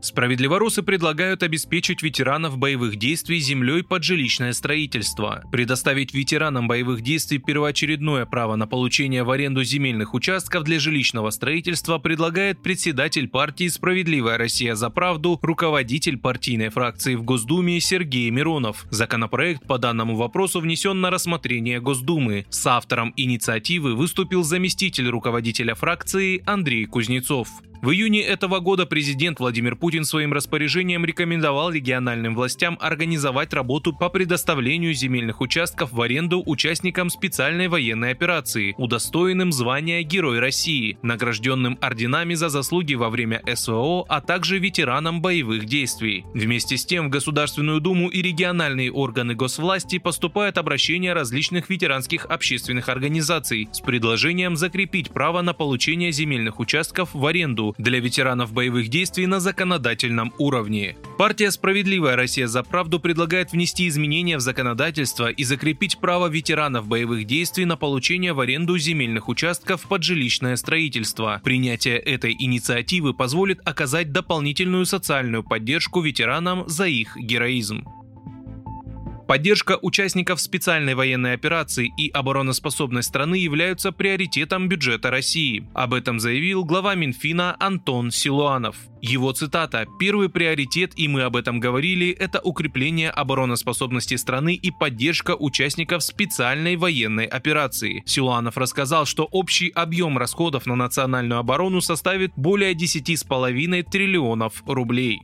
Справедливоросы предлагают обеспечить ветеранов боевых действий землей под жилищное строительство. Предоставить ветеранам боевых действий первоочередное право на получение в аренду земельных участков для жилищного строительства предлагает председатель партии «Справедливая Россия за правду», руководитель партийной фракции в Госдуме Сергей Миронов. Законопроект по данному вопросу внесен на рассмотрение Госдумы. С автором инициативы выступил заместитель руководителя фракции Андрей Кузнецов. В июне этого года президент Владимир Путин своим распоряжением рекомендовал региональным властям организовать работу по предоставлению земельных участков в аренду участникам специальной военной операции, удостоенным звания Герой России, награжденным орденами за заслуги во время СВО, а также ветеранам боевых действий. Вместе с тем в Государственную Думу и региональные органы госвласти поступают обращения различных ветеранских общественных организаций с предложением закрепить право на получение земельных участков в аренду для ветеранов боевых действий на законодательном уровне. Партия «Справедливая Россия за правду» предлагает внести изменения в законодательство и закрепить право ветеранов боевых действий на получение в аренду земельных участков под жилищное строительство. Принятие этой инициативы позволит оказать дополнительную социальную поддержку ветеранам за их героизм. Поддержка участников специальной военной операции и обороноспособность страны являются приоритетом бюджета России. Об этом заявил глава Минфина Антон Силуанов. Его цитата «Первый приоритет, и мы об этом говорили, это укрепление обороноспособности страны и поддержка участников специальной военной операции». Силуанов рассказал, что общий объем расходов на национальную оборону составит более 10,5 триллионов рублей.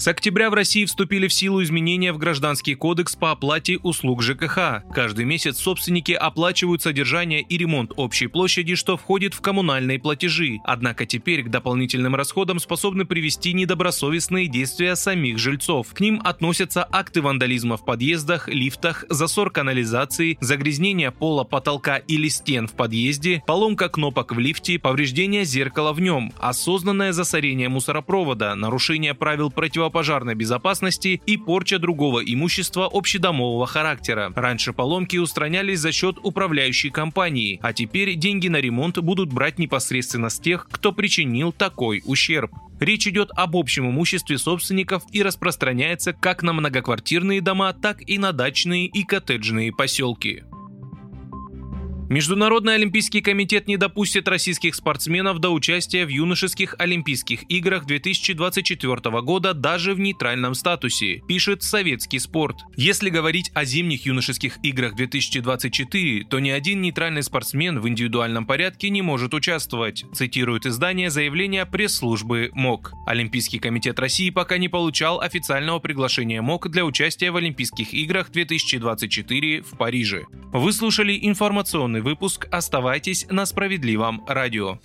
С октября в России вступили в силу изменения в Гражданский кодекс по оплате услуг ЖКХ. Каждый месяц собственники оплачивают содержание и ремонт общей площади, что входит в коммунальные платежи. Однако теперь к дополнительным расходам способны привести недобросовестные действия самих жильцов. К ним относятся акты вандализма в подъездах, лифтах, засор канализации, загрязнение пола, потолка или стен в подъезде, поломка кнопок в лифте, повреждение зеркала в нем, осознанное засорение мусоропровода, нарушение правил противопожарной противопожарной безопасности и порча другого имущества общедомового характера. Раньше поломки устранялись за счет управляющей компании, а теперь деньги на ремонт будут брать непосредственно с тех, кто причинил такой ущерб. Речь идет об общем имуществе собственников и распространяется как на многоквартирные дома, так и на дачные и коттеджные поселки. Международный олимпийский комитет не допустит российских спортсменов до участия в юношеских Олимпийских играх 2024 года даже в нейтральном статусе, пишет советский спорт. Если говорить о зимних юношеских играх 2024, то ни один нейтральный спортсмен в индивидуальном порядке не может участвовать, цитирует издание заявления пресс-службы МОК. Олимпийский комитет России пока не получал официального приглашения МОК для участия в Олимпийских играх 2024 в Париже. Вы слушали информационный выпуск. Оставайтесь на справедливом радио.